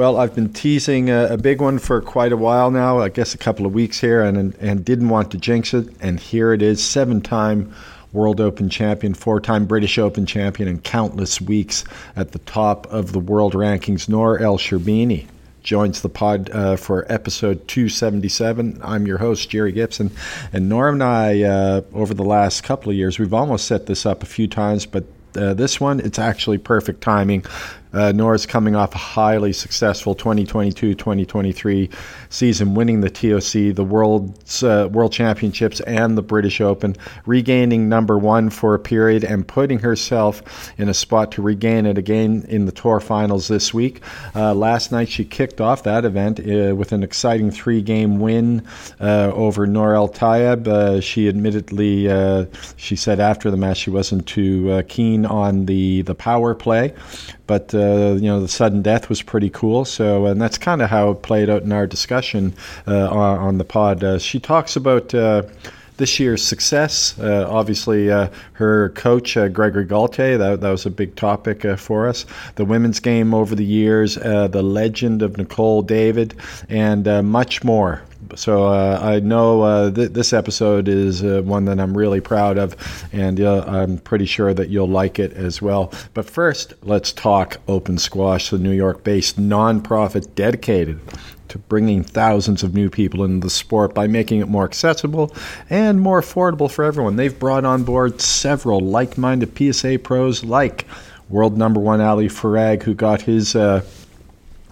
Well, I've been teasing a, a, big one for quite a while now, I guess a couple of weeks here, and, and didn't want to jinx it. And here it is seven time World Open champion, four time British Open champion, and countless weeks at the top of the world rankings. Nour El Sherbini joins the pod uh, for episode 277. I'm your host, Jerry Gibson. And Nour and I, uh, over the last couple of years, we've almost set this up a few times, but uh, this one, it's actually perfect timing. Uh, Nour's coming off a highly successful 2022-2023 season, winning the TOC, the World's uh, World Championships, and the British Open, regaining number one for a period, and putting herself in a spot to regain it again in the Tour Finals this week. Uh, last night, she kicked off that event uh, with an exciting three-game win uh, over Nour El Tayeb. Uh, she admittedly, she said after the match, she wasn't too keen on the the power play, but uh, you know the sudden death was pretty cool. So, and that's kind of how it played out in our discussion uh, on, on, the pod. Uh, she talks about uh, this year's success. Uh, obviously, uh, her coach, uh, Gregory Gaultier, that, that was a big topic for us. The women's game over the years, the legend of Nicol David, and much more. So uh, I know uh, th- this episode is uh, one that I'm really proud of, and I'm pretty sure that you'll like it as well. But first, let's talk Open Squash, the New York based nonprofit dedicated to bringing thousands of new people into the sport by making it more accessible and more affordable for everyone. They've brought on board several like minded PSA pros like world number one Ali Farag, who got his. Uh,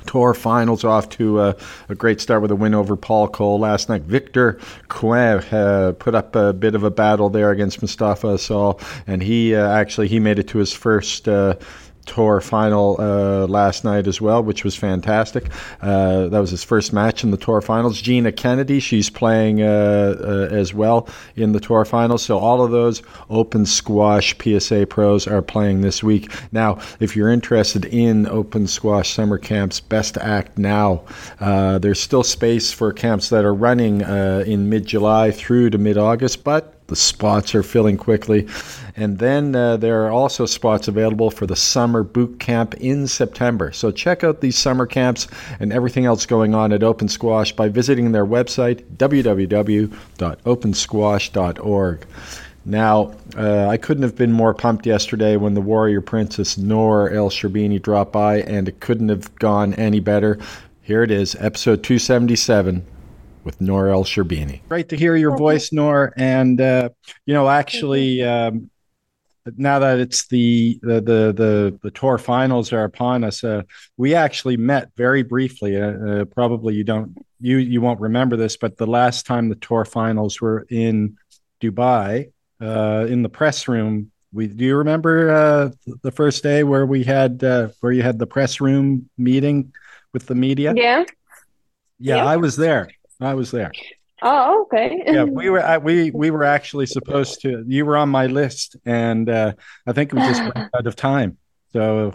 Tour finals off to a, a, great start with a win over Paul Coll last night. Victor Crouin uh, put up a bit of a battle there against Mostafa Asal, and he uh, actually he made it to his first. Tour final uh, last night as well, which was fantastic. Uh, that was his first match in the tour finals. Gina Kennedy, she's playing uh, uh as well in the tour finals. So all of those open squash PSA pros are playing this week. Now, if you're interested in open squash summer camps, best act now. Uh, there's still space for camps that are running uh, in mid July through to mid August, but the spots are filling quickly. And then uh, there are also spots available for the summer boot camp in September. So check out these summer camps and everything else going on at Open Squash by visiting their website, www.opensquash.org. Now, uh, I couldn't have been more pumped yesterday when the Warrior Princess Nour El Sherbini dropped by, and it couldn't have gone any better. Here it is, episode 277 with Nour El Sherbini. Great to hear your voice, Nour. And uh, you know, actually, um, now that it's the, the the the the, tour finals are upon us, uh, we actually met very briefly. Uh, uh, probably you don't you you won't remember this, but the last time the tour finals were in Dubai, uh, in the press room. We do you remember uh, the first day where we had where you had the press room meeting with the media? Yeah. Yeah, yeah. I was there. I was there. Oh, okay. yeah, we were we we were actually supposed to. You were on my list, and uh, I think we just ran out of time. So.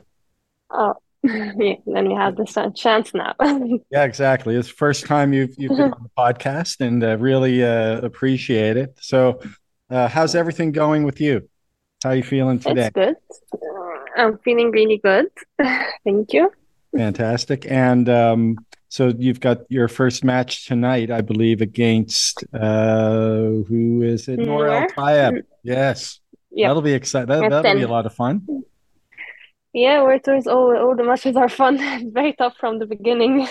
Oh, yeah, then we have this chance now. yeah, exactly. It's the first time you've you've been on the podcast, and uh, really uh, appreciate it. So, uh, how's everything going with you? How are you feeling today? It's good. I'm feeling really good. Thank you. Fantastic. And um, so you've got your first match tonight, I believe, against uh, who is it? Nour El Tayeb. Yes. Yep. That'll be exciting. That, will be a lot of fun. Yeah, World Tours, all, all the matches are fun. It's very tough from the beginning.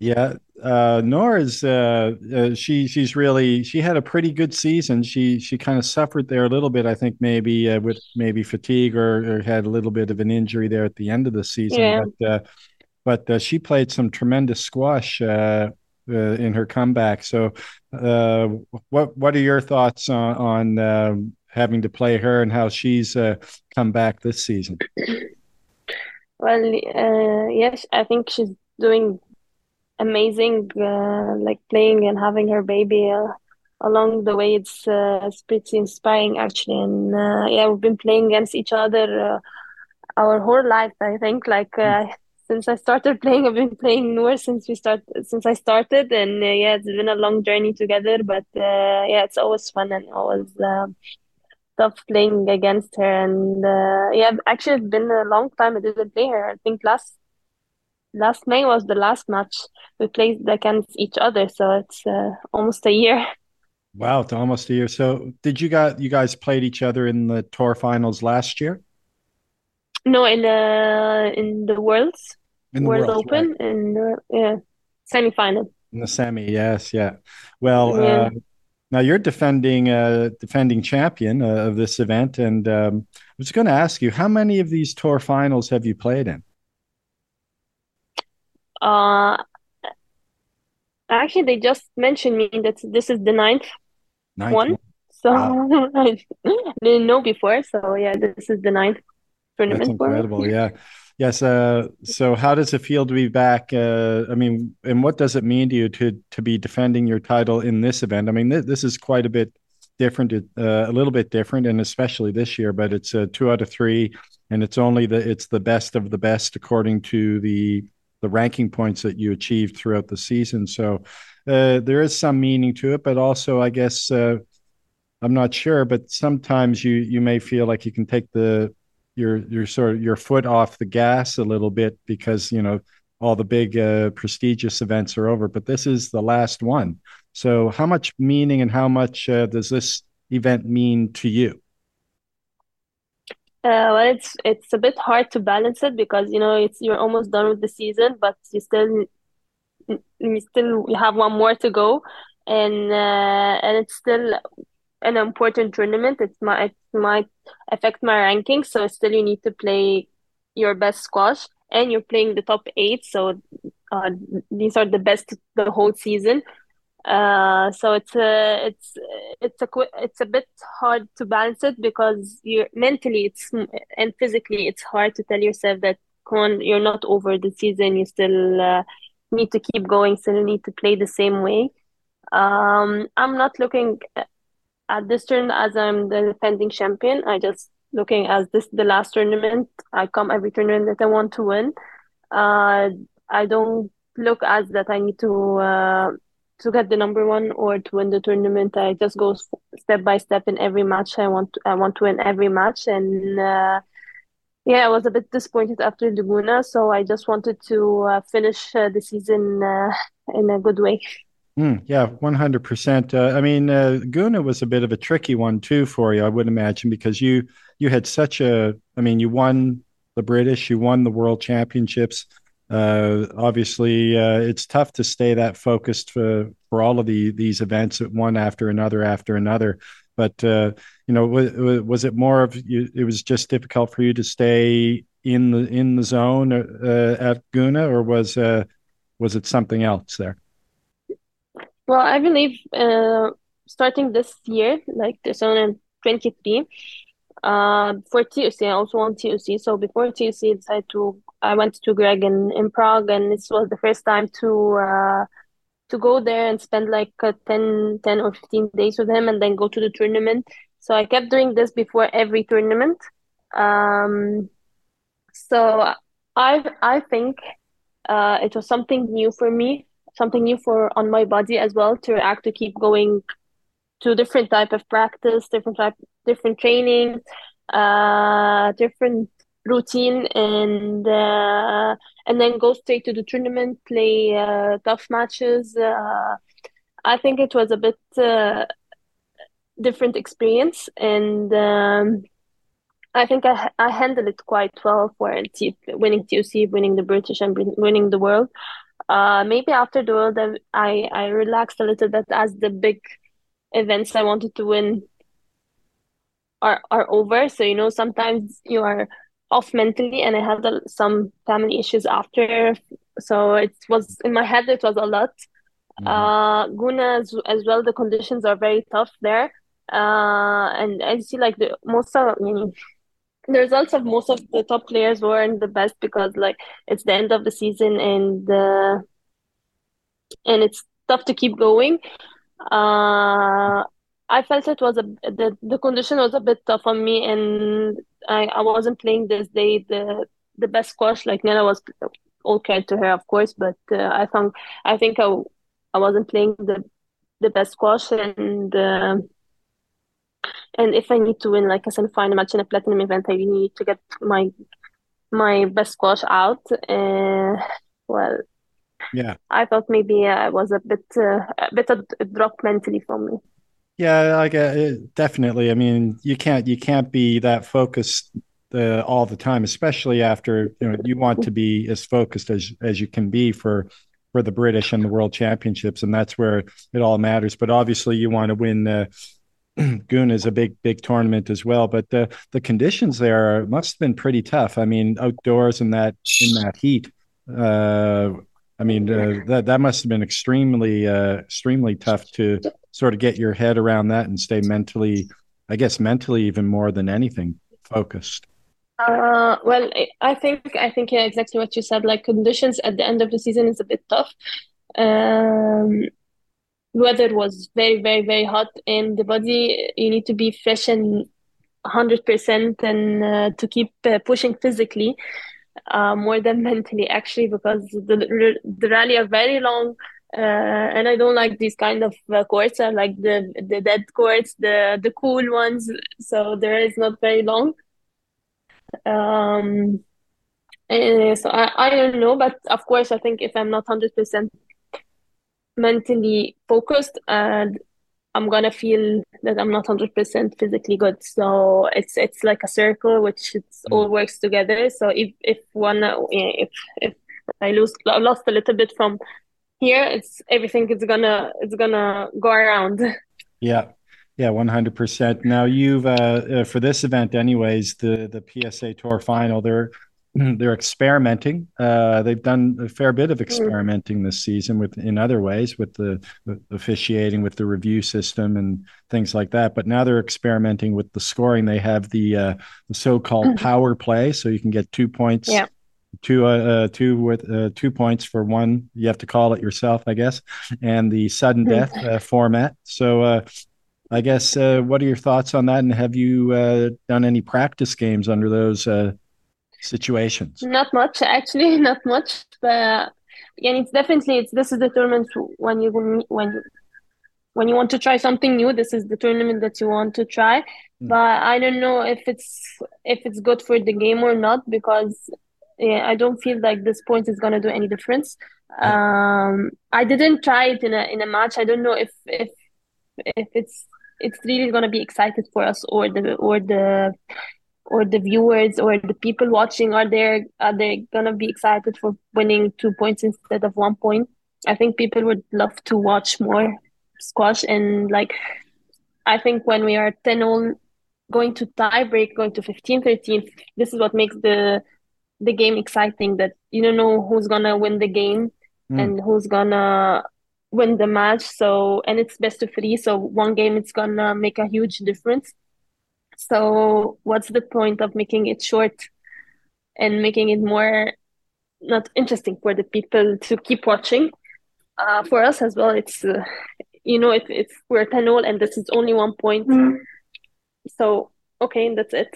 Yeah, uh, Nour is uh, uh, she she's really she had a pretty good season. She she kind of suffered there a little bit, I think maybe uh, with maybe fatigue or, or, had a little bit of an injury there at the end of the season. Yeah. But uh, but uh, she played some tremendous squash uh, uh, in her comeback. So, uh, what what are your thoughts on, on um, having to play her and how she's uh, come back this season? Well, uh, yes, I think she's doing amazing. like playing and having her baby along the way, it's it's pretty inspiring actually. And yeah, we've been playing against each other our whole life. I think like since I started playing. I've been playing Nour since we start since I started, and uh, yeah, it's been a long journey together. But uh, yeah, it's always fun and always uh, tough playing against her. And uh, yeah, actually, it's been a long time I didn't play her. I think last last May was the last match we played against each other, so it's uh, almost a year. Wow, it's almost a year. So, did you got you guys played each other in the tour finals last year? No, in the in the Worlds, In the World Worlds, right? Open, in the yeah, semi-final. In the semi, yes, yeah. Well, Yeah. uh, now you're defending uh, defending champion uh, of this event, and um, I was going to ask you, how many of these tour finals have you played in? Uh, actually, they just mentioned me that this is the ninth Ninth one, one. so Wow, I didn't know before. So yeah, this is the ninth that's tournament for me. incredible. Yeah. Yes. Uh, so, how does it feel to be back? Uh, I mean, and what does it mean to you to to be defending your title in this event? I mean, th this is quite a bit different, uh, a little bit different, and especially this year. But it's a two out of three, and it's only the it's the best of the best according to the the ranking points that you achieved throughout the season. So, uh, there is some meaning to it, but also, I guess. Uh, I'm not sure, but sometimes you you may feel like you can take the your your sort of your foot off the gas a little bit because you know all the big uh, prestigious events are over, but this is the last one. So, how much meaning and how much uh, does this event mean to you? Uh, well, it's it's a bit hard to balance it because you know it's you're almost done with the season, but you still you still have one more to go, and uh, and it's still an important tournament. It might it might affect my ranking, so still you need to play your best squash, and you're playing the top eight, so uh, these are the best the whole season. Uh, so it's a it's it's a it's a bit hard to balance it because you're mentally it's and physically it's hard to tell yourself that come on, you're not over the season. You still uh, need to keep going. Still need to play the same way. Um, I'm not looking at this turn as I'm the defending champion. I just looking as this the last tournament. I come every tournament that I want to win. Uh, I don't look as that I need to uh, to get the number one or to win the tournament. I just go step by step in every match. I want I want to win every match, and uh, yeah, I was a bit disappointed after El Gouna, so I just wanted to uh, finish uh, the season uh, in a good way. Mm, yeah, 100%. Uh, I mean, uh, Gouna was a bit of a tricky one too for you, I would imagine, because you you had such a, I mean, you won the British, you won the World Championships. Uh, obviously, uh, it's tough to stay that focused for for all of the these events, one after another after another. But uh, you know, was, was it more of you? It was just difficult for you to stay in the in the zone at Gouna, or was was it something else there? Well, I believe uh, starting this year, like 2023, uh, for TOC, I also want TOC. So before TOC, I decided to I went to Greg in, in Prague, and this was the first time to uh, to go there and spend like uh, 10, 10 or 15 days with him and then go to the tournament. So I kept doing this before every tournament. Um, so I I think uh, it was something new for me, something new for on my body as well to react to keep going to different type of practice, different type, different training, uh, different routine, and uh, and then go straight to the tournament, play uh, tough matches. Uh, I think it was a bit uh, different experience, and um, I think I I handled it quite well for winning TOC, winning the British, and winning the world. Uh, maybe after the world, I I relaxed a little bit as the big events I wanted to win are are over. So you know, sometimes you are off mentally, and I had a, some family issues after. So it was in my head. It was a lot. hmm Uh, Gouna as, as well. The conditions are very tough there. Uh, and I see like the most of you know, the results of most of the top players weren't the best because like it's the end of the season and uh, and it's tough to keep going. Uh, I felt it was a the the condition was a bit tough on me, and I I wasn't playing this day the the best squash. Like Nele was all credit to her, of course, but uh, I think I think I I wasn't playing the the best squash, and uh, and if I need to win like a semi-final match in a platinum event, I really need to get my my best squash out. Uh, well, yeah, I thought maybe I was a bit uh, a bit of a drop mentally for me. Yeah, like uh, definitely. I mean, you can't you can't be that focused uh, all the time, especially after you know you want to be as focused as as you can be for for the British and the World Championships, and that's where it all matters. But obviously, you want to win. Uh, Goon is a big, big tournament as well, but the the conditions there must have been pretty tough. I mean, outdoors in that in that heat. Uh, I mean, uh, that that must have been extremely, uh, extremely tough to sort of get your head around that and stay mentally, I guess, mentally even more than anything focused. Uh, well, I think I think yeah, exactly what you said. Like conditions at the end of the season is a bit tough. Um, weather was very, very, very hot, and the body you need to be fresh and hundred percent, and uh, to keep uh, pushing physically uh, more than mentally actually because the the rally are very long uh, and I don't like these kind of uh, courts. I like the the dead courts, the the cool ones. So there is not very long. Um, so I, I don't know, but of course I think if I'm not hundred percent mentally focused and I'm gonna feel that I'm not hundred percent physically good. So it's it's like a circle which it's mm. all works together. So if if one if if I lose lost a little bit from here, it's everything is gonna it's gonna go around. Yeah. Yeah, one hundred percent. Now you've uh, uh, for this event, anyways, the the PSA Tour final. They're they're experimenting. Uh, they've done a fair bit of mm. experimenting this season with in other ways with the, the, officiating, with the review system, and things like that. But now they're experimenting with the scoring. They have the uh, the so-called mm. power play, so you can get two points. Yeah. Two, uh, uh two with uh, two points for one. You have to call it yourself, I guess, and the sudden mm. death uh, format. So, I guess, what are your thoughts on that? And have you done any practice games under those situations? Not much, actually, not much. But again, it's definitely it's this is the tournament when you when you when you want to try something new. This is the tournament that you want to try. Mm. But I don't know if it's if it's good for the game or not because yeah, I don't feel like this point is gonna do any difference. Um, I didn't try it in a in a match. I don't know if if if it's it's really gonna be excited for us or the or the or the viewers or the people watching are they are they gonna be excited for winning two points instead of one point? I think people would love to watch more squash and like i think when we are 10 all going to tie break going to 15 13 this is what makes the the game exciting that you don't know who's gonna win the game mm. and who's gonna win the match. So and it's best of three so one game it's gonna make a huge difference so what's the point of making it short and making it more not interesting for the people to keep watching? Uh, for us as well, it's uh, you know it, it's we're 10 all and this is only one point. Mm. So okay, that's it.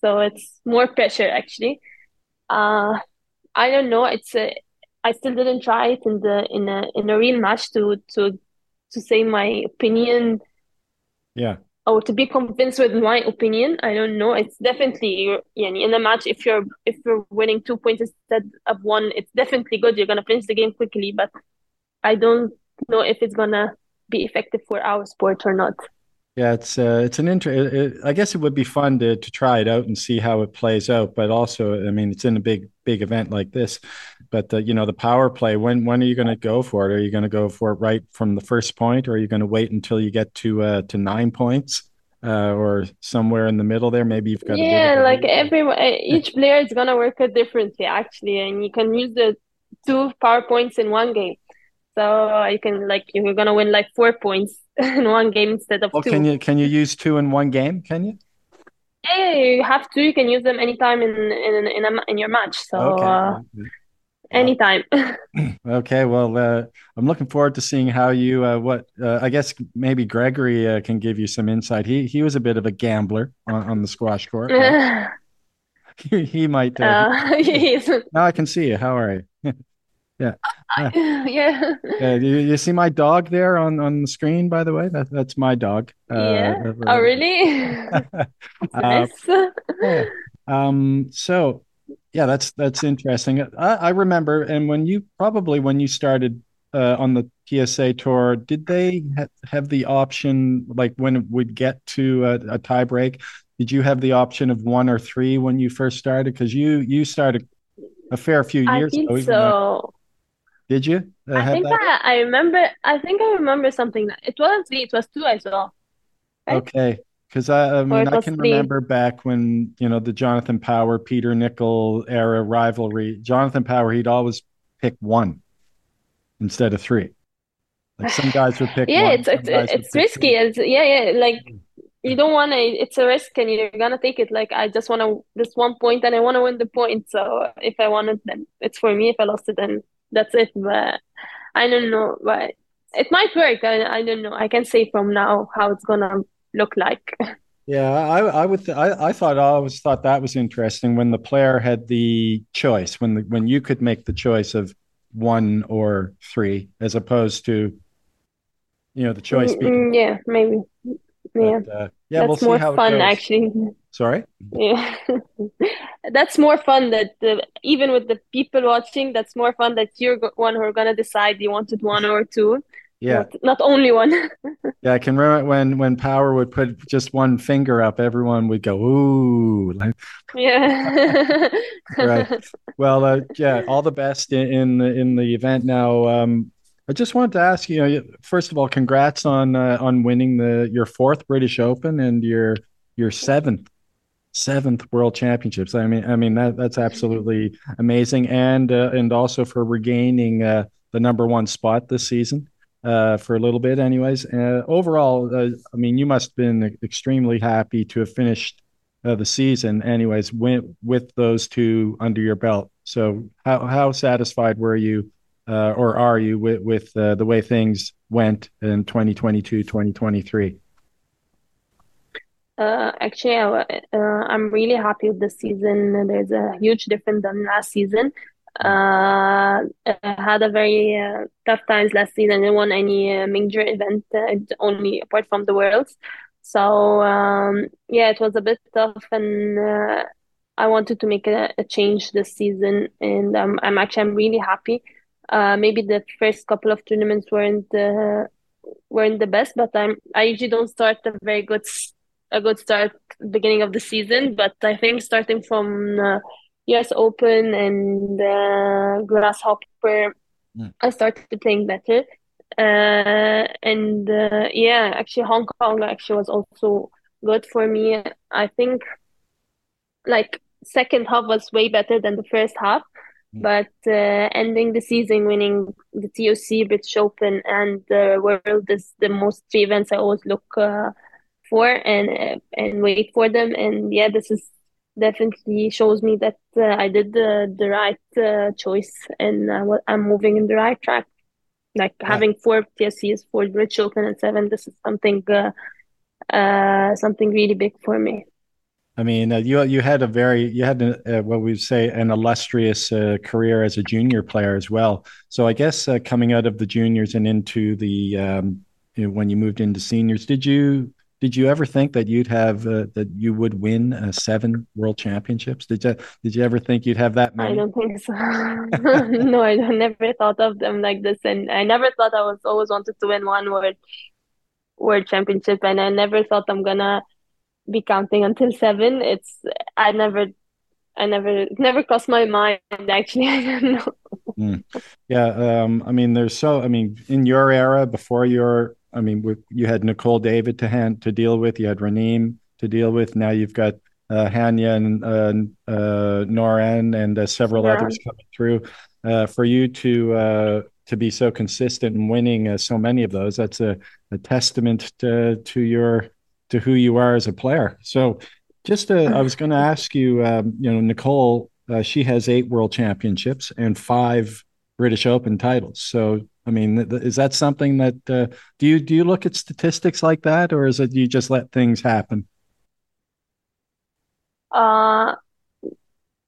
So it's more pressure actually. Uh, I don't know. It's a, I still didn't try it in the in a in a real match to to to say my opinion. Yeah or to be convinced with my opinion i don't know. It's definitely yeah, in a match if you're if you're winning two points instead of one it's definitely good. You're gonna finish the game quickly but i don't know if it's gonna be effective for our sport or not yeah it's uh, it's an inter it, i guess it would be fun to to try it out and see how it plays out but also i mean it's in a big big event like this but uh, you know the power play when when are you going to go for it? Are you going to go for it right from the first point or are you going to wait until you get to uh, to nine points uh, or somewhere in the middle there? Maybe you've got yeah like every each player is going to work it differently actually and you can use the two power points in one game so you can like you're to win like four points in one game instead of well, two can you can you use two in one game can you yeah, you have to. You can use them anytime in in in, a, in your match. So okay. uh, anytime. okay, well, uh, I'm looking forward to seeing how you. Uh, what uh, I guess maybe Gregory uh, can give you some insight. He he was a bit of a gambler on, on the squash court. Right? he, he might. Uh, uh now I can see you. How are you? yeah. Yeah. yeah. you, you see my dog there on, on the screen, by the way? That, that's my dog. yeah. oh, really? nice. yeah. Um, so Yeah, that's that's interesting. I, I remember, and when you probably when you started uh, on the PSA tour, did they ha have the option, like when it would get to a, a tie break, did you have the option of one or three when you first started? Because you you started a fair few I years feel ago, even though, so. Did you uh, I think that? I, I remember. I think I remember something. It wasn't three. It was two. I saw right, Okay. Because I, I mean, I can three. remember back when, you know, the Jonathan Power, Peter Nicol era rivalry. Jonathan Power, he'd always pick one instead of three. Like some guys would pick Yeah, one, it's it's some guys would it's risky. It's yeah, yeah. Like you don't want to. It's a risk, and you're gonna take it. Like I just want to this one point, and I want to win the point. So if I want it, then it's for me. If I lost it, then that's it. But I don't know. But it might work. I I don't know. I can say from now how it's gonna look like. Yeah, I, I would, th I, I thought, I always thought that was interesting when the player had the choice, when the, when you could make the choice of one or three, as opposed to, you know, the choice Mm, being, mm, yeah, maybe. But Yeah, uh, yeah, we'll that's see more how it fun actually. Sorry. Yeah, that's more fun. That the, even with the people watching, that's more fun. That you're one who are gonna decide you wanted one or two, Yeah. not not only one. Yeah, I can remember when when Power would put just one finger up, everyone would go, "Ooh!" Like, Yeah. right. Well, uh, yeah, all the best in, in the in the event. Now, um, I just wanted to ask you, know, first of all, congrats on uh, on winning the your fourth British Open and your your seventh seventh World Championships. I mean, I mean that that's absolutely amazing, and uh, and also for regaining uh, the number one spot this season uh, for a little bit, anyways. Uh, overall, uh, I mean, you must have been extremely happy to have finished the season, anyways, with with those two under your belt. So, how how satisfied were you, uh, or are you with with uh, the way things went in 2022, 2023? Uh, actually, uh, I'm really happy with this season. There's a huge difference than last season. Uh, I had a very uh, tough times last season. I didn't won any major event, only apart from the Worlds. So um, yeah, it was a bit tough, and I wanted to make a, a change this season, and um, I'm actually I'm really happy. Uh, maybe the first couple of tournaments weren't uh, weren't the best, but I'm I usually don't start a very good a good start beginning of the season. But I think starting from uh, US Open and uh, Grasshopper, Mm. I started playing better. Uh, and uh, yeah, actually Hong Kong actually was also good for me. I think like second half was way better than the first half. But uh, ending the season, winning the TOC, British Open, and the World is the most three events I always look uh, for and uh, and wait for them. And yeah, this is definitely shows me that uh, I did the the right uh, choice and uh, I'm moving in the right track. Like Yeah. having four TOCs, four British Open, and seven. This is something uh, uh something really big for me. I mean, uh, you you had a very you had a, uh, what we say an illustrious uh, career as a junior player as well. So I guess uh, coming out of the juniors and into the um, you know, when you moved into seniors, did you did you ever think that you'd have uh, that you would win uh, seven world championships? Did you did you ever think you'd have that Many? I don't think so. No, I never thought of them like this, and I never thought I was always wanted to win one world world championship, and I never thought I'm gonna be counting until seven. It's I never, I never, never crossed my mind actually. I don't know. Mm. Yeah, um, I mean, there's so, I mean, in your era, before your, I mean, with, you had Nicol David to hand to deal with, you had Raneem to deal with. Now you've got uh, Hania and uh, uh, Nouran and uh, several Yeah. others coming through. Uh, for you to uh, to be so consistent and winning uh, so many of those, that's a, a testament to, to your to who you are as a player. So, just uh, I was going to ask you, um, you know, Nicol uh, she has eight world championships and five British Open titles. So, I mean, th- is that something that uh, do you do you look at statistics like that, or is it you just let things happen? Uh,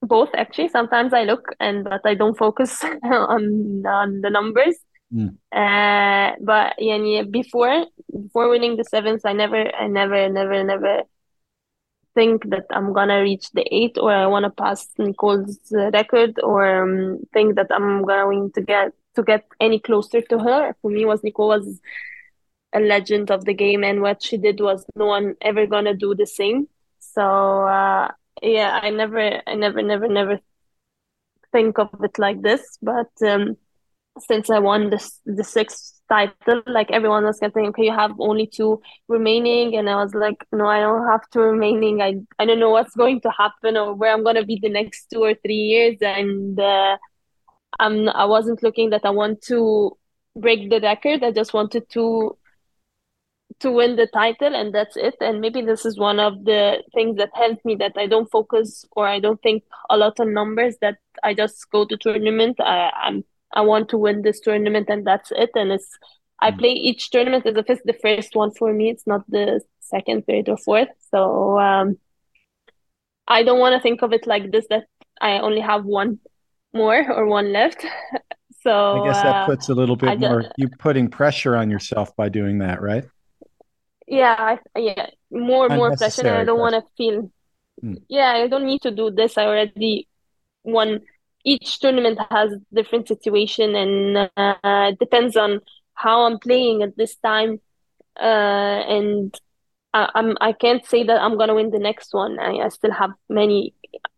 both actually. Sometimes I look and but I don't focus on on the numbers. Mm, Uh, but yeah, before before winning the sevens, I never, I never, never, never think that I'm gonna reach the eight or I want to pass Nicol's record or um, think that I'm going to get to get any closer to her. For me, was Nicol was a legend of the game, and what she did was no one ever gonna do the same. So uh, yeah, I never, I never, never, never think of it like this. But um, since I won this the sixth title, like everyone was getting, okay, you have only two remaining, and I was like, no, I don't have two remaining. I I don't know what's going to happen or where I'm gonna be the next two or three years, and uh, I'm I wasn't looking that I want to break the record. I just wanted to to win the title and that's it and maybe this is one of the things that helped me that i don't focus or i don't think a lot on numbers that i just go to tournament i i'm i want to win this tournament and that's it. And it's i mm. play each tournament as if it's the first one for me. It's not the second third or fourth. So um i don't want to think of it like this that i only have one more or one left. So i guess that uh, puts a little bit more you putting pressure on yourself by doing that right? Yeah I, yeah more more pressure i don't want to feel mm. yeah i don't need to do this. I already won each tournament has a different situation and uh, depends on how i'm playing at this time uh, and I, I'm I can't say that I'm gonna win the next one. I, I still have many.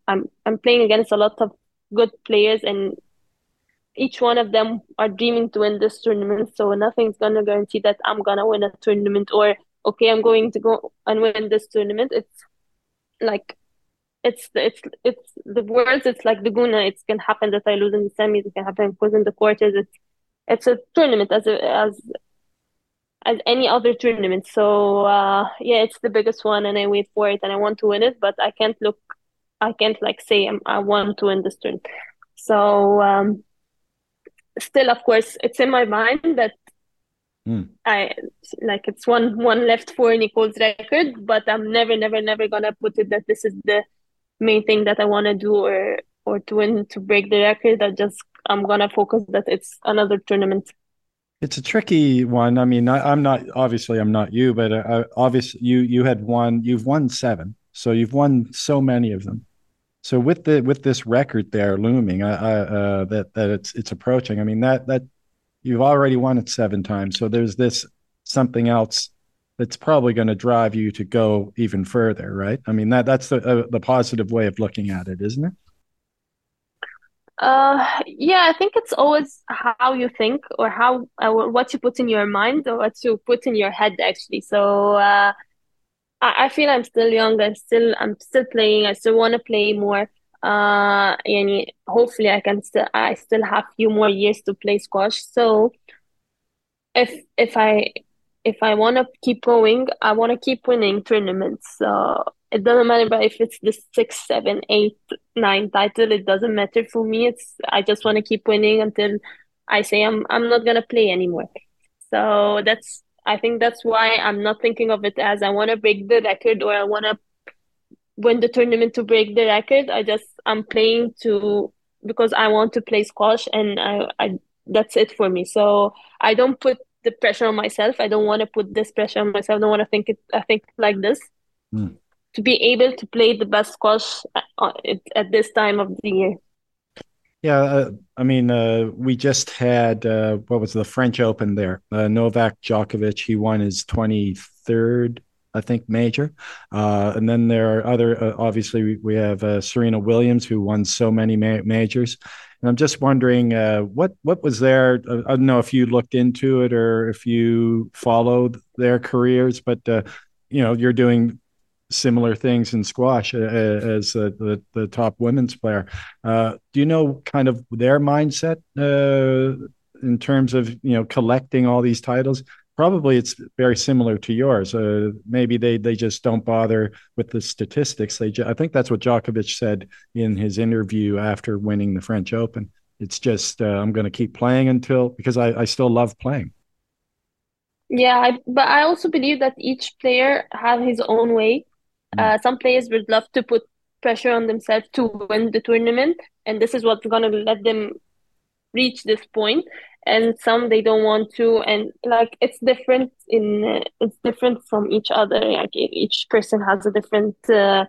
I'm I'm playing against a lot of good players, and each one of them are dreaming to win this tournament. So nothing's gonna guarantee that I'm gonna win a tournament or okay, I'm going to go and win this tournament. It's like it's it's it's the words. It's like the Gouna. It can happen that I lose in the semis. It can happen because in the quarters. It's it's a tournament as a, as as any other tournament. So uh, yeah, it's the biggest one, and I wait for it, and I want to win it. But I can't look. I can't like say I'm, I want to win this tournament. So um, still, of course, it's in my mind that Mm. I like it's one one left for Nicol's record, but I'm never, never, never gonna put it that this is the main thing that I want to do or or to win to break the record. I just I'm gonna focus that it's another tournament. It's a tricky one. I mean, I, am not obviously I'm not you, but uh, obviously you you had won. You've won seven, so you've won so many of them. So with the with this record there looming, I, I uh, that that it's it's approaching. I mean that that You've already won it seven times. So there's this something else that's probably going to drive you to go even further, right? I mean, that that's the uh, the positive way of looking at it, isn't it? Uh, yeah, I think it's always how you think or how uh, what you put in your mind or what you put in your head, actually. So uh, I, I feel I'm still young. I still I'm still playing. I still want to play more. uh يعني hopefully I can still I still have few more years to play squash so if if I if I want to keep going I want to keep winning tournaments so it doesn't matter if it's the six seven eight nine title it doesn't matter for me it's I just want to keep winning until I say I'm I'm not gonna play anymore so that's I think that's why I'm not thinking of it as I want to break the record or I want to win the tournament to break the record. I just I'm playing to because I want to play squash and I, I that's it for me. So I don't put the pressure on myself. I don't want to put this pressure on myself. I don't want to think it. I think like this. Mm. To be able to play the best squash at, uh, at this time of the year. Yeah, uh, I mean, uh, we just had uh, what was the French Open there? Uh, Novak Djokovic. He won his twenty third I think, major. Uh, and then there are other, uh, obviously, we, we have uh, Serena Williams, who won so many ma- majors. And I'm just wondering uh, what what was there. Uh, I don't know if you looked into it or if you followed their careers, but uh, you know, you're doing similar things in squash as the the top women's player. do you know kind of their mindset in terms of you know collecting all these titles? Probably it's very similar to yours. Uh, maybe they they just don't bother with the statistics. They I think that's what Djokovic said in his interview after winning the French Open. It's just uh, I'm going to keep playing until because I, I still love playing. Yeah, I, but I also believe that each player has his own way. Mm. Uh, some players would love to put pressure on themselves to win the tournament, and this is what's going to let them reach this point and some they don't want to and like it's different in uh, it's different from each other like each person has a different uh,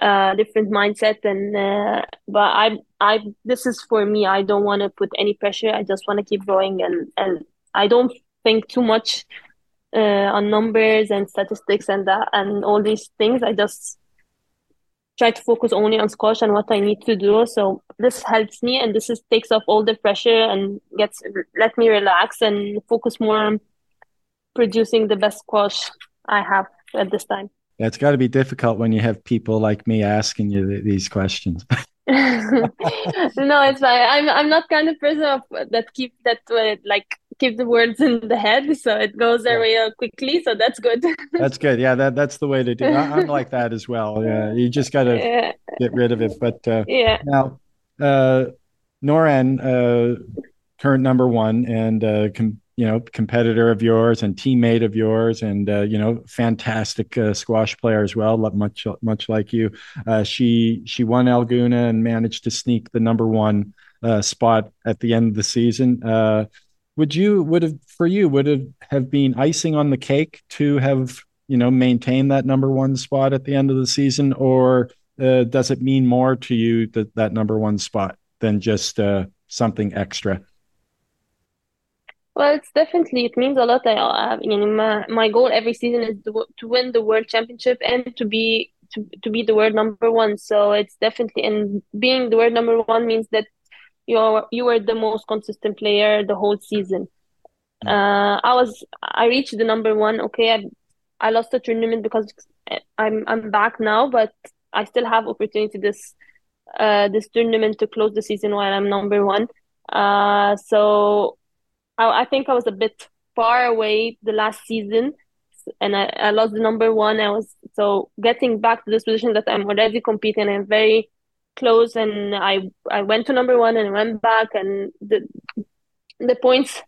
uh different mindset and uh, but i i this is for me i don't want to put any pressure i just want to keep growing and and i don't think too much uh, on numbers and statistics and that and all these things i just try to focus only on squash and what I need to do. So this helps me and this is takes off all the pressure and gets let me relax and focus more on producing the best squash I have at this time. Yeah, it's got to be difficult when you have people like me asking you th- these questions. no, it's fine. I'm I'm not kind of person of, that keep that uh, like keep the words in the head, so it goes there yeah. real quickly. So that's good. that's good. Yeah, that that's the way to do. it. I'm like that as well. Yeah, you just got to yeah. get rid of it. But uh, yeah, now, uh, Nouran, uh, current number one, and uh, com- you know, competitor of yours and teammate of yours, and uh, you know, fantastic uh, squash player as well. Much much like you, uh, she she won El Gouna and managed to sneak the number one uh, spot at the end of the season. Uh, would you would have for you would have have been icing on the cake to have you know maintain that number one spot at the end of the season, or uh, does it mean more to you that that number one spot than just something extra? Well, it's definitely it means a lot. I, uh, you know, my my goal every season is to, to win the world championship and to be to to be the world number one. So it's definitely and being the world number one means that you are you were the most consistent player the whole season. Mm. Uh, I was I reached the number one. Okay, I I lost the tournament because I'm I'm back now, but I still have opportunity this uh this tournament to close the season while I'm number one. Uh, so I, I think I was a bit far away the last season and I, I lost the number one. I was so getting back to this position that I'm already competing and very close and I I went to number one and went back and the the points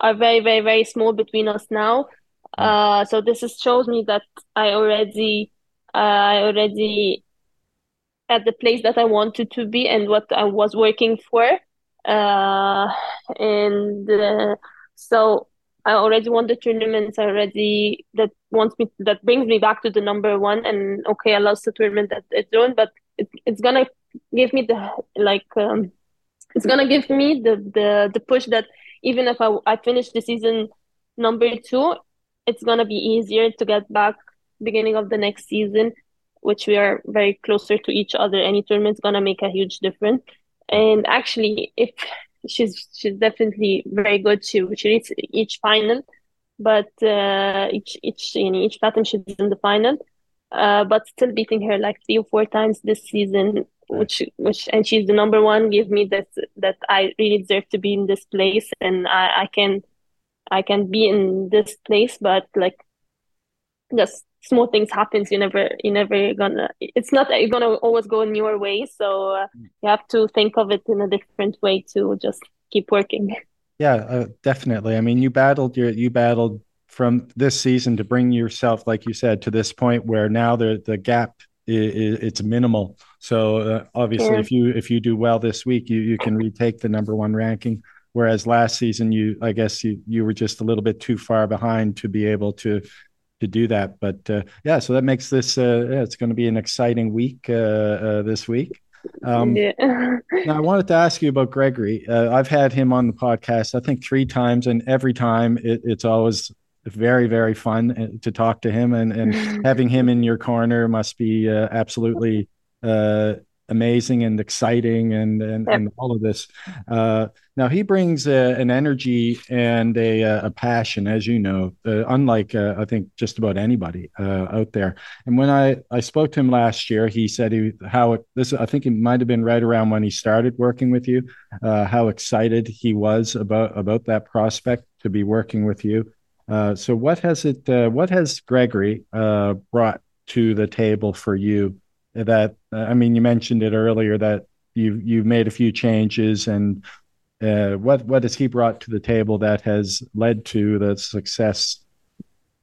are very very very small between us now. Mm. Uh, so this is, shows me that I already uh, I already at the place that I wanted to be and what I was working for uh, and uh, so I already won the tournaments. I already that wants me that brings me back to the number one. And okay, I lost the tournament that it's doing, but it, it's gonna give me the like um, it's gonna give me the the the push that even if I I finish the season number two, it's gonna be easier to get back beginning of the next season, which we are very closer to each other. Any tournament's gonna make a huge difference and actually if she's she's definitely very good she she reached each final but uh, each each you know, each pattern she's in the final uh, but still beating her like three or four times this season which which and she's the number one. Give me that that I really deserve to be in this place and I, I can I can be in this place but like just small things happens. You never you never gonna it's not you're gonna always go in your way so uh, mm. you have to think of it in a different way to just keep working. Yeah uh, definitely. I mean you battled your you battled from this season to bring yourself like you said to this point where now the the gap is, it's minimal so uh, obviously yeah. if you if you do well this week you you can retake the number one ranking whereas last season you i guess you you were just a little bit too far behind to be able to to do that. But uh, yeah, so that makes this uh, yeah, it's going to be an exciting week uh, uh this week. Um, yeah. now I wanted to ask you about Gregory. Uh, I've had him on the podcast, I think three times, and every time it, it's always very very fun uh, to talk to him, and and having him in your corner must be absolutely amazing and exciting and and, yep. and all of this. Uh, now he brings a, an energy and a, a passion, as you know, uh, unlike uh, I think just about anybody uh, out there. And when I I spoke to him last year, he said he how it, this I think it might have been right around when he started working with you, uh, how excited he was about about that prospect to be working with you. Uh, so what has it what has Gregory brought to the table for you? that I mean, you mentioned it earlier that you've you've made a few changes, and uh, what what has he brought to the table that has led to the success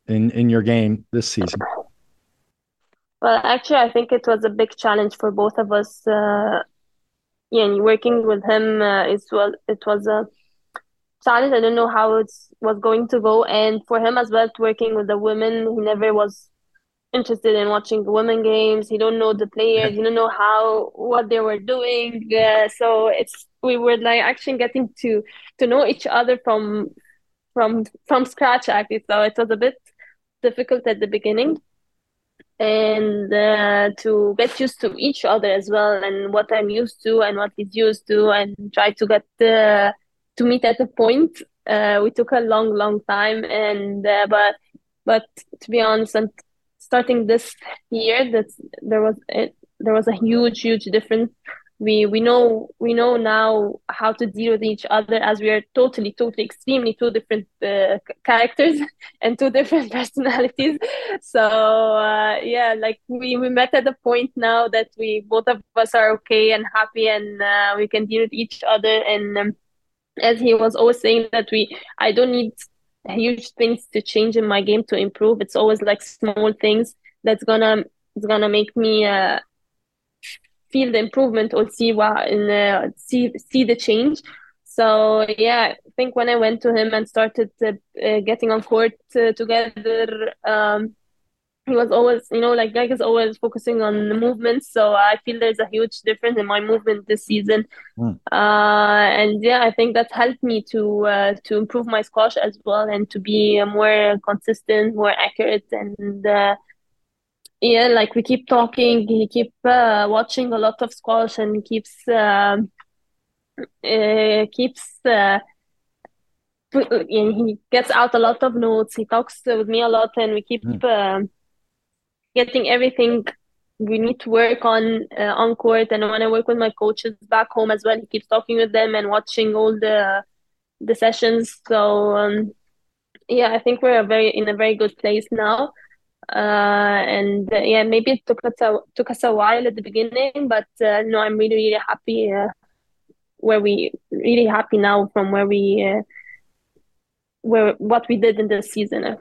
in in your game this season? Well, actually, I think it was a big challenge for both of us. Uh, yeah, and working with him uh, is well, it was a challenge. I don't know how it was going to go. And for him as well, working with the women, he never was interested in watching the women games. He don't know the players. He don't know how what they were doing. Uh, so it's we were like actually getting to to know each other from from from scratch actually. So it was a bit difficult at the beginning and uh, to get used to each other as well and what I'm used to and what he's used to and try to get uh, to meet at a point. Uh, we took a long, long time and uh, but but to be honest, and starting this year, that there was it, there was a huge, huge difference we we know we know now how to deal with each other as we are totally totally extremely two different uh, characters and two different personalities so uh, yeah like we we met at a point now that we both of us are okay and happy and uh, we can deal with each other and um, as he was always saying that we i don't need huge things to change in my game to improve it's always like small things that's gonna it's gonna make me uh, feel the improvement or see what and uh, see see the change. So yeah, I think when I went to him and started uh, getting on court uh, together, um, he was always, you know, like Greg is always focusing on the movement. So I feel there's a huge difference in my movement this season. Mm. Uh, and yeah, I think that helped me to uh, to improve my squash as well and to be more consistent, more accurate, and uh, yeah, like we keep talking. He keep uh, watching a lot of squash and keeps uh, uh, keeps. Uh, he gets out a lot of notes. He talks with me a lot, and we keep mm. Getting everything we need to work on uh, on court. And when I work with my coaches back home as well, he keeps talking with them and watching all the the sessions. So um, yeah, I think we're very in a very good place now uh, and uh, yeah, maybe it took us a, took us a while at the beginning, but uh, no, I'm really really happy uh, where we really happy now from where we uh, where what we did in the season.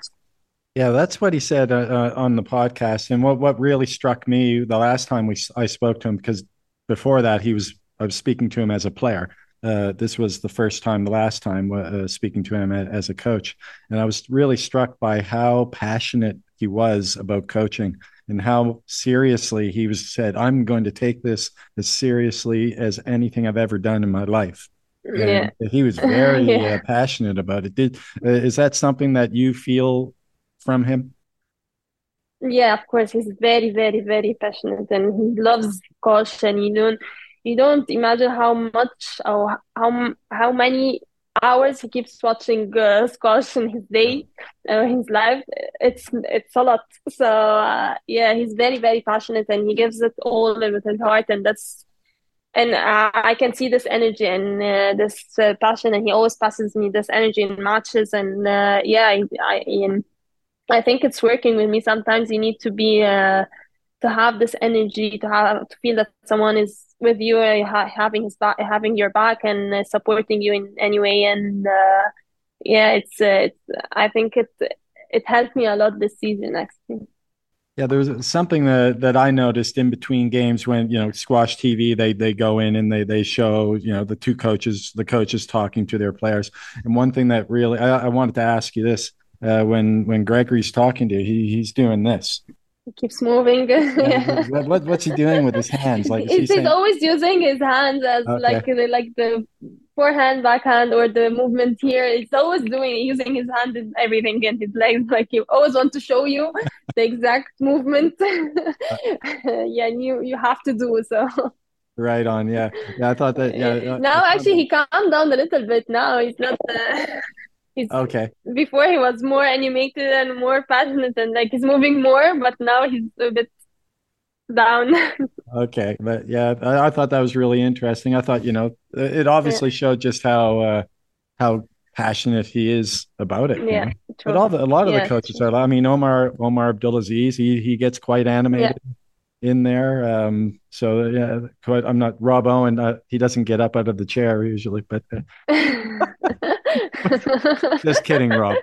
Yeah, that's what he said uh, uh, on the podcast, and what what really struck me the last time we I spoke to him because before that he was I was speaking to him as a player. Uh, this was the first time, the last time uh, speaking to him as a coach, and I was really struck by how passionate he was about coaching and how seriously he was said, I'm going to take this as seriously as anything I've ever done in my life. Yeah. And he was very yeah. uh, passionate about it. Did uh, is that something that you feel from him? Yeah, of course. He's very, very, very passionate, and he loves. And you don't, you don't imagine how much or how how many hours he keeps watching uh, squash in his day, uh, his life. It's it's a lot. So uh, yeah, he's very very passionate and he gives it all with his heart, and that's and I can see this energy and uh, this uh, passion, and he always passes me this energy in matches, and uh, yeah, I, I I think it's working with me. Sometimes you need to be to have this energy, to have to feel that someone is with you, uh, having his back, having your back, and uh, supporting you in any way. And uh, yeah, it's, uh, it's I think it it helped me a lot this season actually. Yeah, there was something that, that I noticed in between games when you know squash TV they they go in and they they show you know the two coaches the coaches talking to their players and one thing that really I, I wanted to ask you this uh, when when Gregory's talking to you he he's doing this he keeps moving. yeah. what, what's he doing with his hands? Like he's saying... always using his hands as okay. like the like the forehand, backhand, or the movement here. He's always doing using his hand and everything and his legs. Like he always want to show you the exact movement. yeah, and you you have to do so. Right on. Yeah, yeah. I thought that. Yeah. Now actually, he calmed down a little bit. Now he's not. Uh... He's, okay. Before he was more animated and more passionate and like he's moving more, but now he's a bit down. okay, but yeah, I, I, thought that was really interesting. I thought you know it obviously yeah. showed just how uh, how passionate he is about it. Yeah, but all the, a lot of yeah, the coaches are. I mean, Omar Omar Abdulaziz, he he gets quite animated. Yeah. In there, um, so yeah, quite, I'm not Rob Owen. Uh, he doesn't get up out of the chair usually, but uh, just kidding, Rob.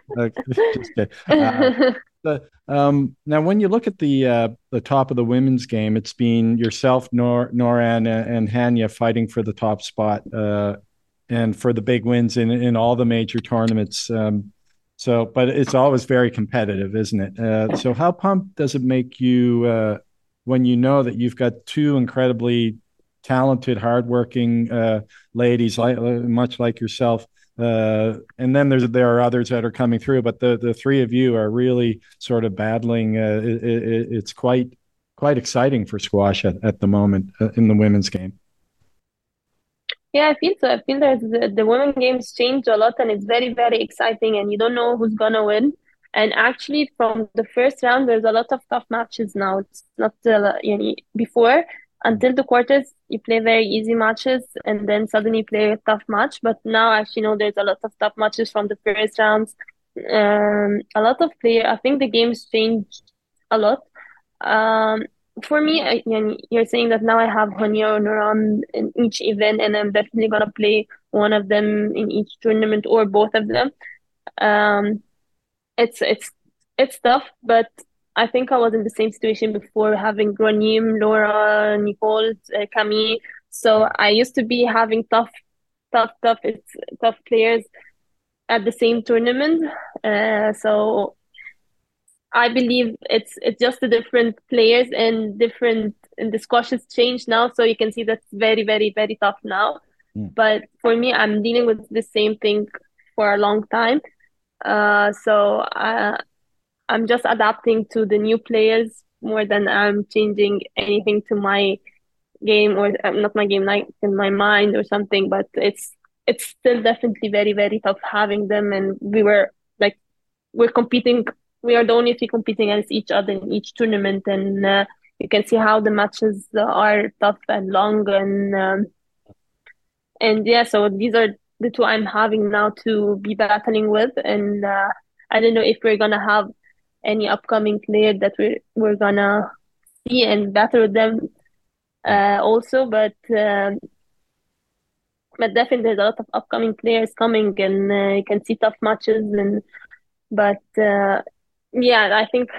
just kidding. Uh, um, now, when you look at the uh, the top of the women's game, it's been yourself, Nor Nouran, and, and Hania fighting for the top spot. Uh, and for the big wins in in all the major tournaments. Um, so, but it's always very competitive, isn't it? Uh, so, how pumped does it make you uh, when you know that you've got two incredibly talented, hardworking uh, ladies, uh, much like yourself, uh, and then there's there are others that are coming through, but the the three of you are really sort of battling. Uh, it, it, it's quite quite exciting for squash at, at the moment uh, in the women's game. Yeah, I feel so. I feel that the, the women games changed a lot, and it's very very exciting, and you don't know who's gonna win. And actually, from the first round, there's a lot of tough matches now. It's not uh, you know, before until the quarters you play very easy matches and then suddenly play a tough match. But now actually know there's a lot of tough matches from the first rounds. Um, a lot of player i think the game's changed a lot. Um, for me I, you're saying that now i have Hania and Nouran in each event and i'm definitely going to play one of them in each tournament or both of them. Um, it's it's it's tough but I think I was in the same situation before having Raneem, Laura, Nicol, uh, Camille. So I used to be having tough, tough, tough, it's tough players at the same tournament. Uh, so I believe it's it's just the different players and different and the squash has changed now. So you can see that's very, very, very tough now. Mm. But for me, I'm dealing with the same thing for a long time. Uh, so I, I'm just adapting to the new players more than I'm changing anything to my game or uh, not my game, like in my mind or something. But it's it's still definitely very very tough having them, and we were like we're competing. We are the only three competing against each other in each tournament, and uh, you can see how the matches are tough and long, and um, and yeah. So these are the two I'm having now to be battling with, and uh, I don't know if we're gonna have any upcoming player that we're we're gonna see and battle them uh, also. But um, but definitely there's a lot of upcoming players coming, and uh, you can see tough matches. And but uh, yeah, I think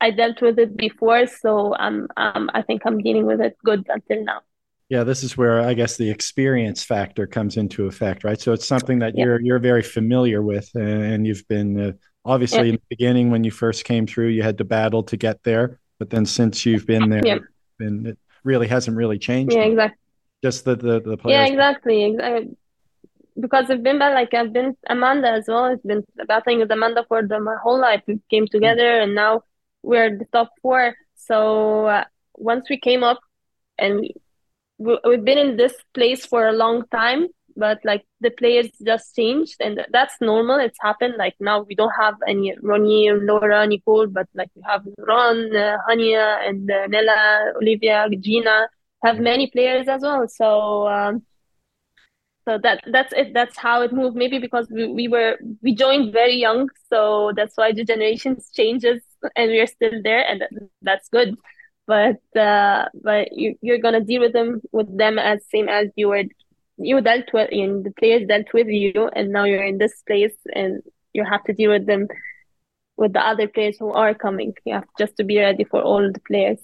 I dealt with it before, so I'm um, I think I'm dealing with it good until now. Yeah, this is where I guess the experience factor comes into effect, right? So it's something that you're you're very familiar with, and you've been uh, obviously in the beginning when you first came through you had to battle to get there but then since you've been there and it really hasn't really changed yeah exactly just the the, the players yeah exactly exactly because I've been like I've been Amanda as well. I've been battling with Amanda for the, my whole life. We came together, mm-hmm. and now we're the top four. So uh, once we came up, and we've been in this place for a long time, but like the players just changed and that's normal. It's happened like now we don't have any Ronnie Laura Nicol but like we have Ron uh, Hania and uh, Nele Olivia Gina. Have many players as well so um, so that that's it. That's how it moved. Maybe because we, we were we joined very young so that's why the generations changes and we're still there and that's good but uh, but you, you're gonna deal with them with them as same as you were you dealt with and the players dealt with you and now you're in this place and you have to deal with them with the other players who are coming you have just to be ready for all the players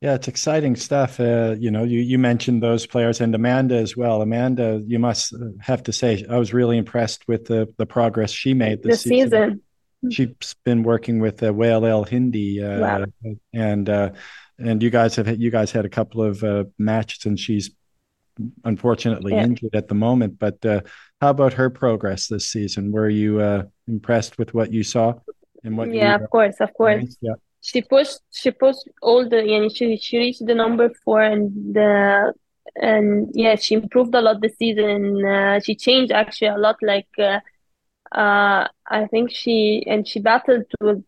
yeah it's exciting stuff uh, you know you, you mentioned those players and amanda as well amanda you must have to say i was really impressed with the, the progress she made this the season. season. she's been working with uh, Wael El Hindi uh, wow. and uh, and you guys have you guys had a couple of uh, matches and she's unfortunately yeah. injured at the moment. But uh, how about her progress this season? Were you uh, impressed with what you saw and what? Yeah, of course, of course. Yeah. She pushed. She pushed all the. Yeah, she she reached the number four and the and yeah, she improved a lot this season. And, uh, she changed actually a lot. Like uh, uh, I think she and she battled with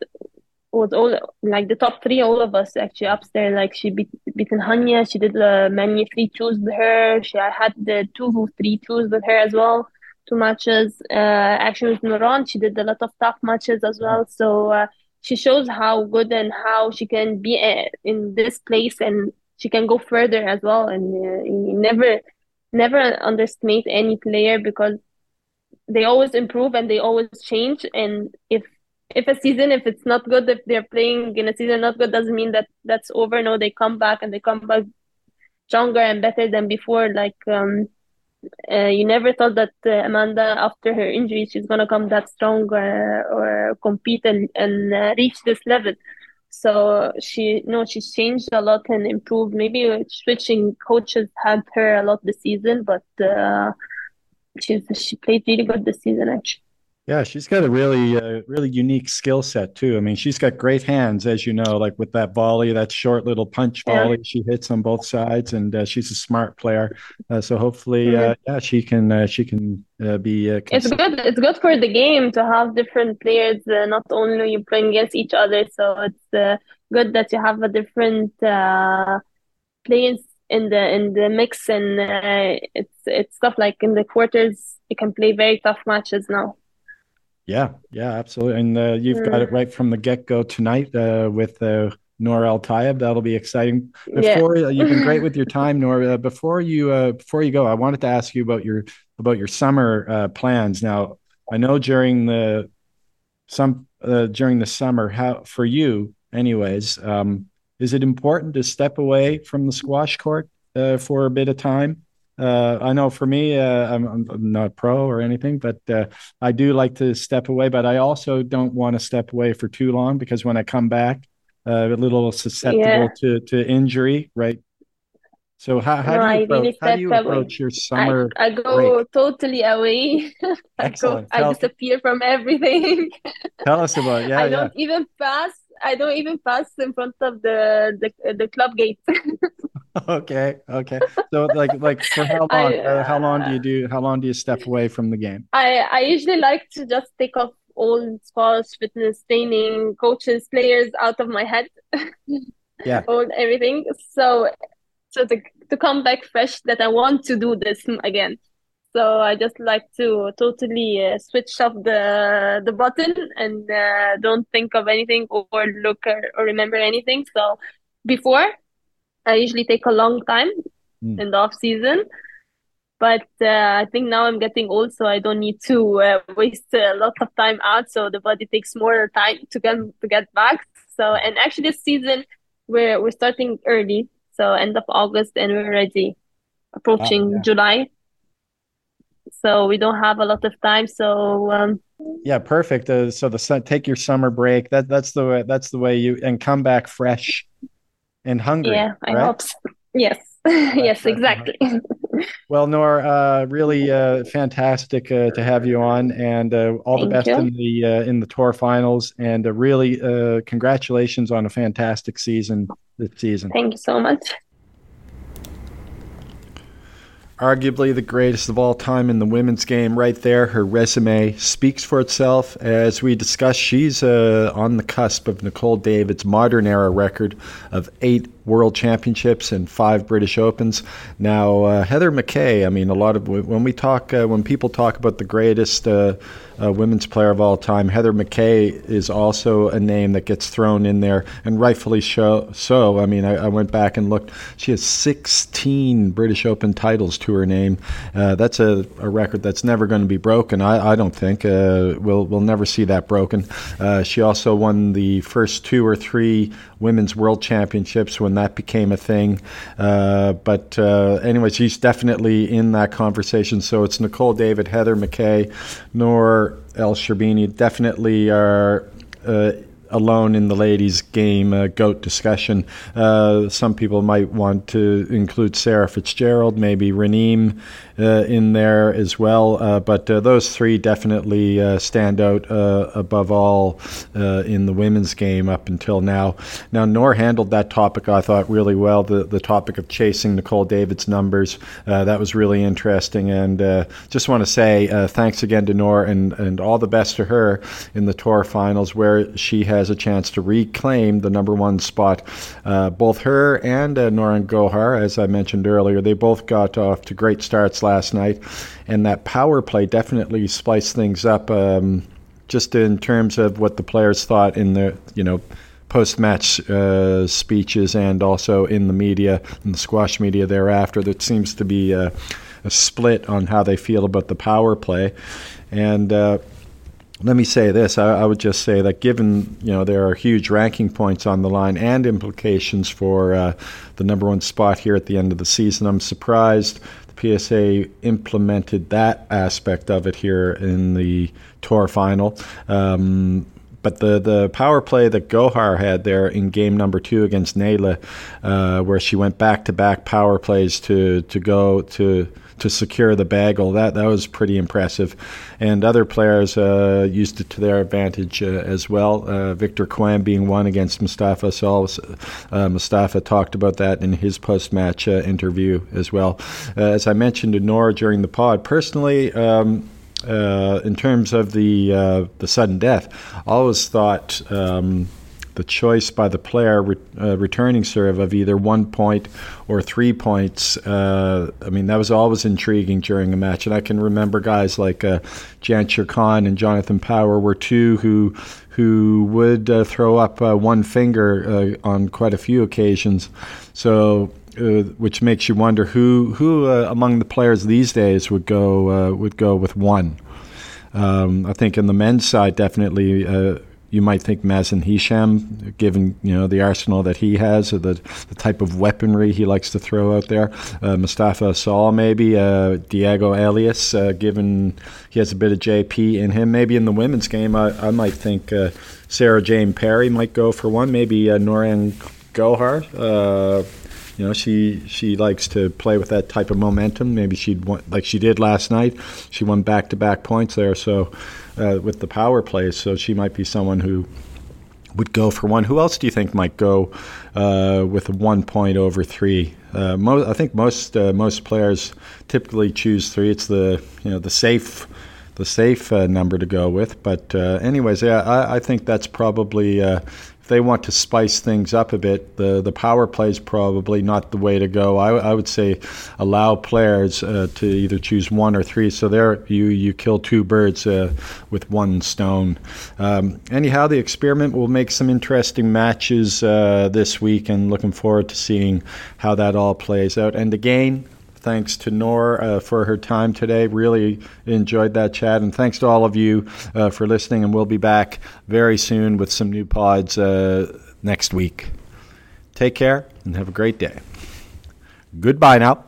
was all like the top three, all of us actually upstairs. Like she beat beaten Hania, she did uh, many three twos with her. She I had the two three twos with her as well, two matches. Uh, actually with Nouran, she did a lot of tough matches as well. So uh, she shows how good and how she can be uh, in this place and she can go further as well. And uh, never, never underestimate any player because they always improve and they always change. And if if a season if it's not good if they're playing in a season not good doesn't mean that that's over no they come back and they come back stronger and better than before like um uh, you never thought that uh, Amanda, after her injury, she's gonna come that strong uh, or compete and, and uh, reach this level. So she, no, she's changed a lot and improved. Maybe switching coaches helped her a lot this season, but uh, she's she played really good this season actually. Yeah, she's got a really, uh, really unique skill set too. I mean, she's got great hands, as you know, like with that volley, that short little punch volley. Yeah. She hits on both sides, and uh, she's a smart player. Uh, so hopefully, mm-hmm. yeah, she can, uh, she can uh, be. it's good. It's good for the game to have different players. not only you playing against each other, so it's good that you have a different players in the in the mix, and it's it's stuff like in the quarters you can play very tough matches now. Yeah, yeah, absolutely. And uh, you've got it right from the get go tonight uh, with uh, Nour El Tayeb. That'll be exciting. Before yeah. Uh, you've been great with your time, Nour. Uh, before you uh, before you go, I wanted to ask you about your about your summer uh, plans. Now, I know during the some during the summer, how for you, anyways, um, is it important to step away from the squash court for a bit of time? Uh, I know for me, uh, I'm, I'm, not pro or anything, but uh, I do like to step away. But I also don't want to step away for too long because when I come back, uh, a little susceptible yeah. to, to injury, right? So how, how no, do you, approach, really how do you approach your summer? I, I go break? totally away. I go, I disappear from everything. Tell us about yeah. I don't even pass. I don't even pass in front of the the, the club gate. okay okay. So like like for how long I, uh, how long do you do how long do you step away from the game? I i usually like to just take off all sports fitness training coaches players out of my head. Yeah. All everything. So so to, to come back fresh that i want to do this again. So i just like to totally uh, switch off the the button and uh, don't think of anything or look or, or remember anything. So before I usually take a long time mm. in the off season. But uh, I think now I'm getting old, so I don't need to uh, waste a lot of time out. So the body takes more time to get to get back. So and actually this season we're we're starting early, so end of August, and we're already approaching oh, yeah. July. So we don't have a lot of time. So um, yeah, perfect. Uh, so the sun, take your summer break. That that's the way. That's the way you and come back fresh and hungry. Yeah, I right? hope so. Yes. yes, exactly. well, Nour, uh, really uh, fantastic uh, to have you on, and uh, all Thank the best you. in the uh, in the tour finals. And uh, really, congratulations on a fantastic season this season. Thank you so much arguably the greatest of all time in the women's game right there. Her resume speaks for itself. As we discussed, she's uh, on the cusp of Nicol David's modern era record of eight World Championships and five British Opens. Now, uh, Heather McKay, I mean, a lot of when we talk, uh, when people talk about the greatest uh, uh, women's player of all time, Heather McKay is also a name that gets thrown in there, and rightfully so. I mean, I, I went back and looked. She has 16 British Open titles to her name. Uh, that's a, a, record that's never going to be broken. I, I don't think uh, we'll we'll never see that broken. she also won the first two or three women's world championships when that became a thing. Uh, but uh, anyway, she's definitely in that conversation. So it's Nicol David, Heather McKay, Nour El Sherbini definitely are. Uh, alone in the ladies' game uh, GOAT discussion. Uh, some people might want to include Sarah Fitzgerald, maybe Raneem uh, in there as well. Uh, but uh, those three definitely stand out above all in the women's game up until now. Now, Nour handled that topic, I thought, really well. The the topic of chasing Nicol David's numbers that was really interesting, and just want to say thanks again to Nour and and all the best to her in the tour finals, where she has a chance to reclaim the number one spot. both her and uh, Nouran Gohar, as I mentioned earlier, they both got off to great starts last night, and that power play definitely spiced things up. Um, just in terms of what the players thought in the you know post-match uh, speeches and also in the media, in the squash media thereafter, there seems to be a, a split on how they feel about the power play, and. Uh, let me say this. I, I, would just say that given you know there are huge ranking points on the line and implications for uh, the number one spot here at the end of the season, I'm surprised the PSA implemented that aspect of it here in the tour final. Um, but the, the power play that Gohar had there in game number two against Nele, uh, where she went back to back power plays to, to go to to secure the bagel, that that was pretty impressive. And other players uh, used it to their advantage uh, as well. Uh, Victor Crouin being one against Mostafa Asal. Uh, Mostafa talked about that in his post match uh, interview as well. as I mentioned to Nora during the pod, personally. Um, uh, in terms of the uh, the sudden death, I always thought um, the choice by the player re- uh, returning serve of either one point or three points. Uh, I mean, that was always intriguing during a match, and I can remember guys like uh, Jansher Khan and Jonathan Power were two who who would uh, throw up one finger on quite a few occasions. So uh, which makes you wonder who who uh, among the players these days would go uh, would go with one. Um, I think in the men's side, definitely uh, you might think Mazen Hisham, given you know the arsenal that he has, or the, the type of weaponry he likes to throw out there. Uh, Mostafa Asal, maybe uh, Diego Elias, given he has a bit of JP in him. Maybe in the women's game, I, I might think Sarah Jane Perry might go for one. Maybe uh, Nouran Gohar you know, she she likes to play with that type of momentum. Maybe she'd want, like she did last night. She won back to back points there. So uh, with the power plays, so she might be someone who would go for one. Who else do you think might go uh, with one point over three? Uh, I think most uh, most players typically choose three. It's the you know the safe the safe uh, number to go with. But uh, anyways, yeah, I, I, think that's probably uh, they want to spice things up a bit, the, the power play is probably not the way to go. I, I would say allow players uh, to either choose one or three. So there you, you kill two birds uh, with one stone. Um, anyhow, the experiment will make some interesting matches uh, this week and looking forward to seeing how that all plays out. And again, Thanks to Nora uh, for her time today. Really enjoyed that chat. And thanks to all of you uh, for listening. And we'll be back very soon with some new pods uh, next week. Take care and have a great day. Goodbye now.